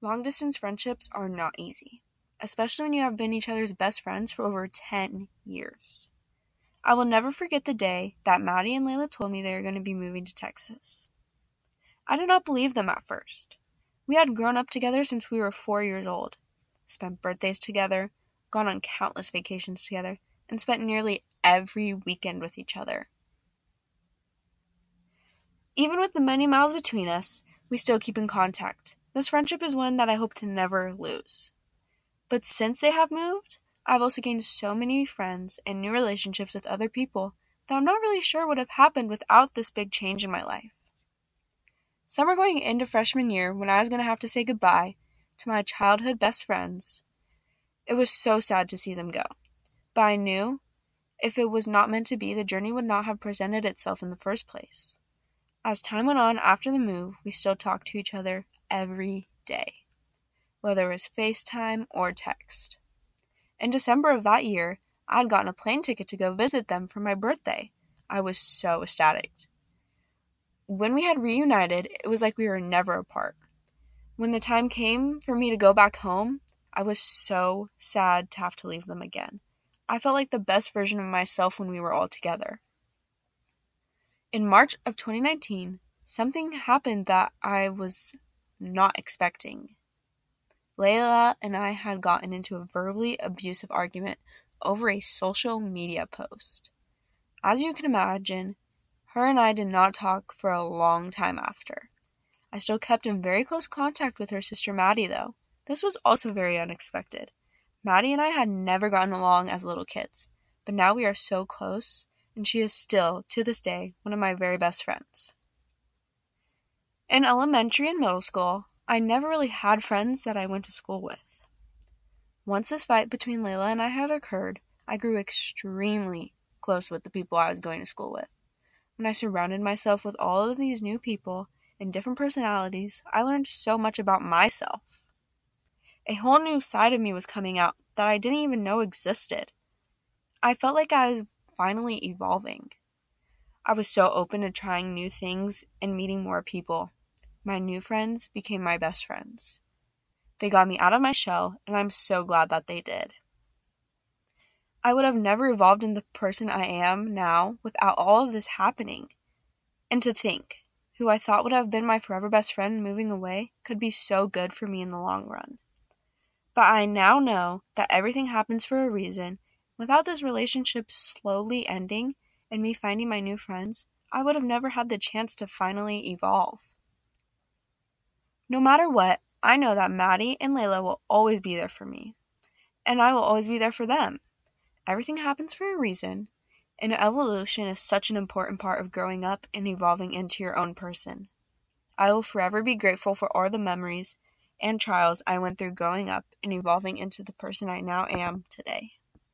Long distance friendships are not easy, especially when you have been each other's best friends for over 10 years. I will never forget the day that Maddie and Layla told me they were going to be moving to Texas. I did not believe them at first. We had grown up together since we were four years old, spent birthdays together, gone on countless vacations together, and spent nearly every weekend with each other. Even with the many miles between us, we still keep in contact. This friendship is one that I hope to never lose. But since they have moved, I've also gained so many friends and new relationships with other people that I'm not really sure would have happened without this big change in my life. Summer going into freshman year, when I was going to have to say goodbye to my childhood best friends, it was so sad to see them go. But I knew if it was not meant to be, the journey would not have presented itself in the first place. As time went on after the move, we still talked to each other every day, whether it was FaceTime or text. In December of that year, I had gotten a plane ticket to go visit them for my birthday. I was so ecstatic. When we had reunited, it was like we were never apart. When the time came for me to go back home, I was so sad to have to leave them again. I felt like the best version of myself when we were all together. In March of 2019, something happened that I was not expecting. Layla and I had gotten into a verbally abusive argument over a social media post. As you can imagine, her and I did not talk for a long time after. I still kept in very close contact with her sister Maddie, though. This was also very unexpected. Maddie and I had never gotten along as little kids, but now we are so close, and she is still, to this day, one of my very best friends. In elementary and middle school, I never really had friends that I went to school with. Once this fight between Layla and I had occurred, I grew extremely close with the people I was going to school with. When I surrounded myself with all of these new people and different personalities, I learned so much about myself. A whole new side of me was coming out that I didn't even know existed. I felt like I was finally evolving. I was so open to trying new things and meeting more people my new friends became my best friends. They got me out of my shell, and I'm so glad that they did. I would have never evolved into the person I am now without all of this happening. And to think, who I thought would have been my forever best friend moving away could be so good for me in the long run. But I now know that everything happens for a reason. Without this relationship slowly ending and me finding my new friends, I would have never had the chance to finally evolve. No matter what, I know that Maddie and Layla will always be there for me, and I will always be there for them. Everything happens for a reason, and evolution is such an important part of growing up and evolving into your own person. I will forever be grateful for all the memories and trials I went through growing up and evolving into the person I now am today.